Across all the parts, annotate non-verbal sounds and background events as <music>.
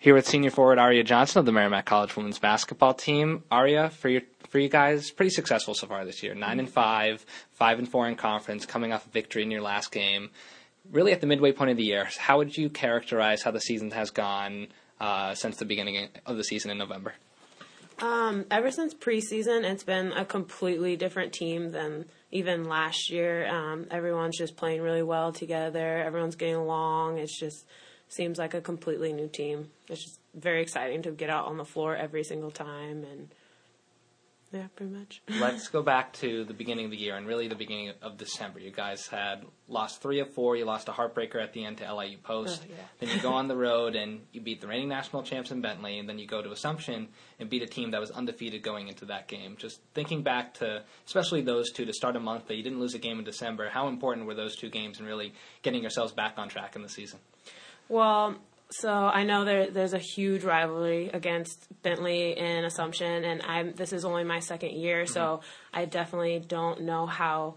Here with senior forward Aria Johnson of the Merrimack College women's basketball team. Aria, for your for you guys, pretty successful so far this year. 9 and five, five and four in conference, coming off a victory in your last game. Really, at the midway point of the year, how would you characterize how the season has gone uh, since the beginning of the season in November? Um, ever since preseason, it's been a completely different team than even last year. Um, everyone's just playing really well together. Everyone's getting along. It's just seems like a completely new team. It's just very exciting to get out on the floor every single time and yeah, pretty much. <laughs> Let's go back to the beginning of the year and really the beginning of December. You guys had lost three of four. You lost a heartbreaker at the end to LIU Post. Oh, yeah. Then you go on the road and you beat the reigning national champs in Bentley, and then you go to Assumption and beat a team that was undefeated going into that game. Just thinking back to, especially those two, to start a month that you didn't lose a game in December. How important were those two games in really getting yourselves back on track in the season? Well, so I know there there's a huge rivalry against Bentley and Assumption, and I'm this is only my second year, mm-hmm. so I definitely don't know how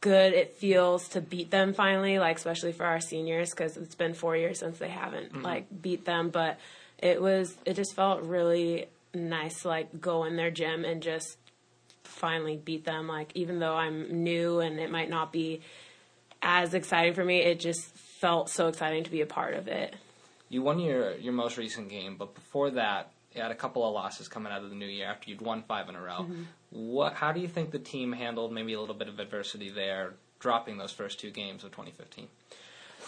good it feels to beat them finally, like especially for our seniors because it's been four years since they haven't mm-hmm. like beat them, but it was it just felt really nice to like go in their gym and just finally beat them like even though I'm new and it might not be as exciting for me it just felt so exciting to be a part of it. You won your your most recent game, but before that, you had a couple of losses coming out of the new year after you'd won five in a row. Mm-hmm. What? How do you think the team handled maybe a little bit of adversity there, dropping those first two games of 2015?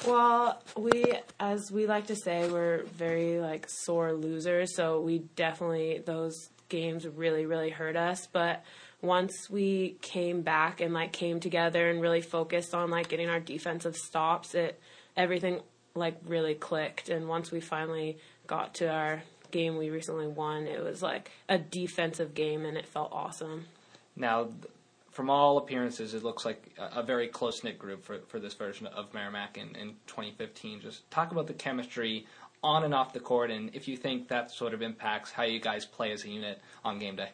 Well, we, as we like to say, we're very like sore losers. So we definitely those games really, really hurt us. But once we came back and like came together and really focused on like getting our defensive stops, it everything like really clicked. And once we finally got to our game we recently won, it was like a defensive game and it felt awesome. Now, from all appearances, it looks like a, very close knit group for, for this version of Merrimack in, in 2015. Just talk about the chemistry on and off the court, and if you think that sort of impacts how you guys play as a unit on game day.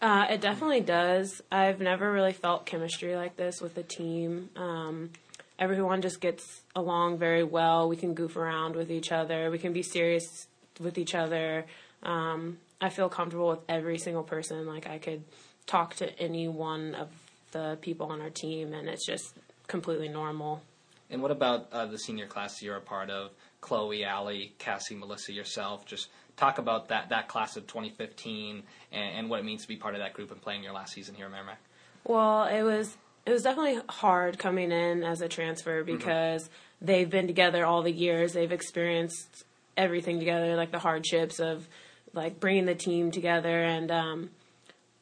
Uh, it definitely does. I've never really felt chemistry like this with a team. Um, everyone just gets along very well. We can goof around with each other. We can be serious with each other. Um, I feel comfortable with every single person. Like I could talk to any one of the people on our team, and it's just completely normal. And what about uh, the senior class you're a part of? Chloe, Allie, Cassie, Melissa, yourself. Just talk about that that class of 2015 and, and what it means to be part of that group and playing your last season here at Merrimack. Well, it was it was definitely hard coming in as a transfer mm-hmm. because mm-hmm. they've been together all the years. They've experienced everything together, like the hardships of like bringing the team together. And um,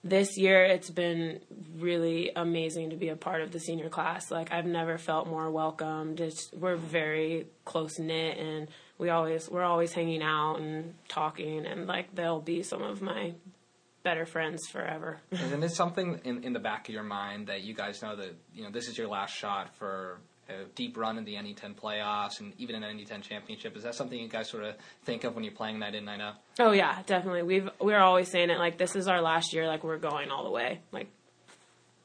this year, it's been really amazing to be a part of the senior class. Like I've never felt more welcomed. It's, we're very close knit, and we always we're always hanging out and talking. And like they'll be some of my better friends forever. and it's something in, in the back of your mind that you guys know that you know this is your last shot for a deep run in the NE10 playoffs and even in an NE10 championship. Is that something you guys sort of think of when you're playing night in night out? Oh yeah, definitely. We've we're always saying it like this is our last year. Like we're going all the way. Like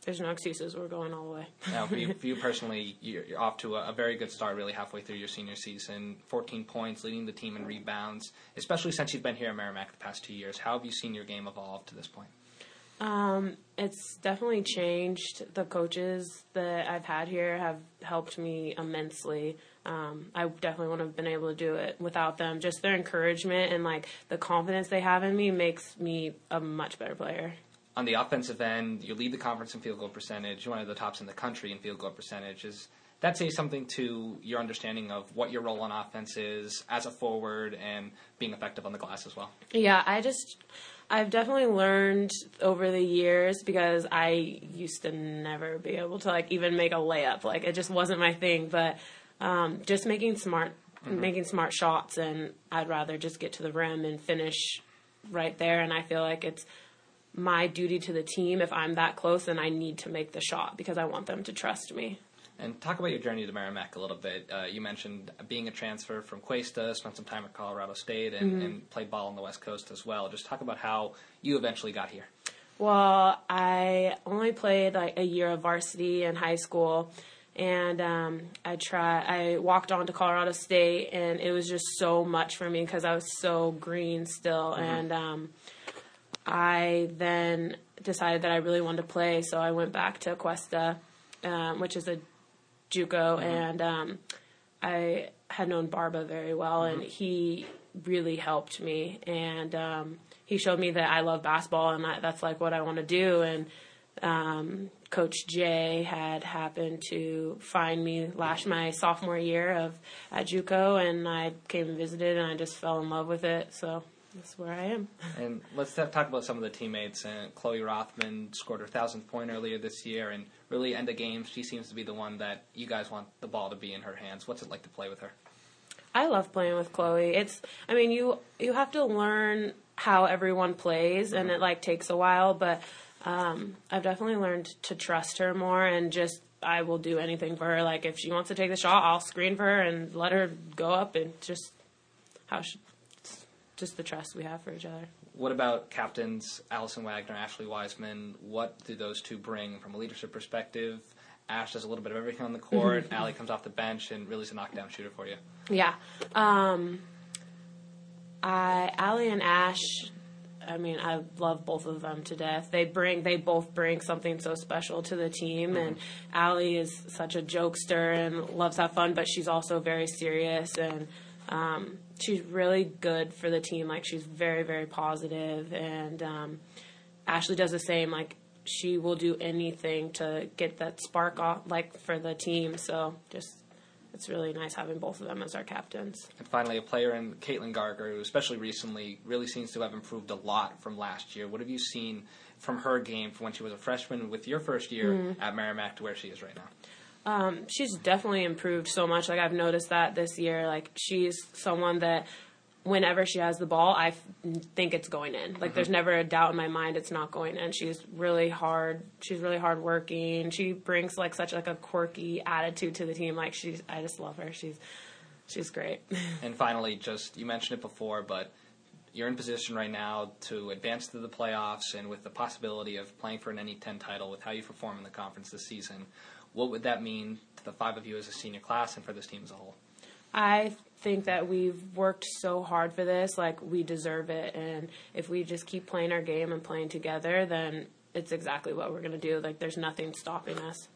there's no excuses. We're going all the way. <laughs> now, for you, for you <laughs> personally, you're, you're off to a, a, very good start, really halfway through your senior season. 14 points, leading the team in rebounds. Especially since you've been here at Merrimack the past two years, how have you seen your game evolve to this point? Um, it's definitely changed. The coaches that I've had here have helped me immensely. Um, I definitely wouldn't have been able to do it without them. Just their encouragement and like the confidence they have in me makes me a much better player on the offensive end, you lead the conference in field goal percentage. You're one of the tops in the country in field goal percentage. Is that say something to your understanding of what your role on offense is as a forward and being effective on the glass as well? Yeah, I just I've definitely learned over the years because I used to never be able to like even make a layup. Like it just wasn't my thing. But um, just making smart mm-hmm. making smart shots and I'd rather just get to the rim and finish right there and I feel like it's my duty to the team. If I'm that close, and I need to make the shot because I want them to trust me. And talk about your journey to Merrimack a little bit. Uh, you mentioned being a transfer from Cuesta, spent some time at Colorado State, and, mm-hmm. and, played ball on the West Coast as well. Just talk about how you eventually got here. Well, I only played like a year of varsity in high school, and um, I try. I walked on to Colorado State, and it was just so much for me because I was so green still, mm-hmm. and um, I then decided that I really wanted to play, so I went back to Cuesta, um, which is a JUCO, mm-hmm. and um, I had known Barba very well, mm-hmm. and he really helped me, and um, he showed me that I love basketball, and I, that's like what I want to do, and um, Coach Jay had happened to find me last my sophomore year of at JUCO, and I came and visited, and I just fell in love with it. So that's where I am. And let's talk about some of the teammates. And Chloe Rothman scored her thousandth point earlier this year, and really end of games, she seems to be the one that you guys want the ball to be in her hands. What's it like to play with her? I love playing with Chloe. It's, I mean, you you have to learn how everyone plays, and it like takes a while, but um, I've definitely learned to trust her more and just I will do anything for her. Like if she wants to take the shot, I'll screen for her and let her go up and just how she, just the trust we have for each other. What about captains Allison Wagner, Ashley Wiseman? What do those two bring from a leadership perspective? Ash does a little bit of everything on the court. mm Allie comes off the bench and really is a knockdown shooter for you. Yeah. Um, I Allie and Ash I mean, I love both of them to death. They bring, they both bring something so special to the team. Mm-hmm. And Allie is such a jokester and loves to have fun, but she's also very serious and um, she's really good for the team. Like she's very, very positive, and um, Ashley does the same. Like she will do anything to get that spark off, like for the team. So just it's really nice having both of them as our captains. And finally, a player in Caitlin Garger, who especially recently really seems to have improved a lot from last year. What have you seen from her game from when she was a freshman with your first year mm-hmm. at Merrimack to where she is right now? Um, she's definitely improved so much. Like I've noticed that this year. Like she's someone that whenever she has the ball, I think it's going in. Like mm-hmm. there's never a doubt in my mind it's not going in. She's really hard. She's really hardworking. She brings like such like a quirky attitude to the team. Like she's, I just love her. She's, she's great. <laughs> and finally, just you mentioned it before, but you're in position right now to advance to the playoffs, and with the possibility of playing for an NE10 title, with how you perform in the conference this season, what would that mean to the five of you as a senior class and for this team as a whole? I think that we've worked so hard for this, like we deserve it. And if we just keep playing our game and playing together, then it's exactly what we're going to do. Like there's nothing stopping us.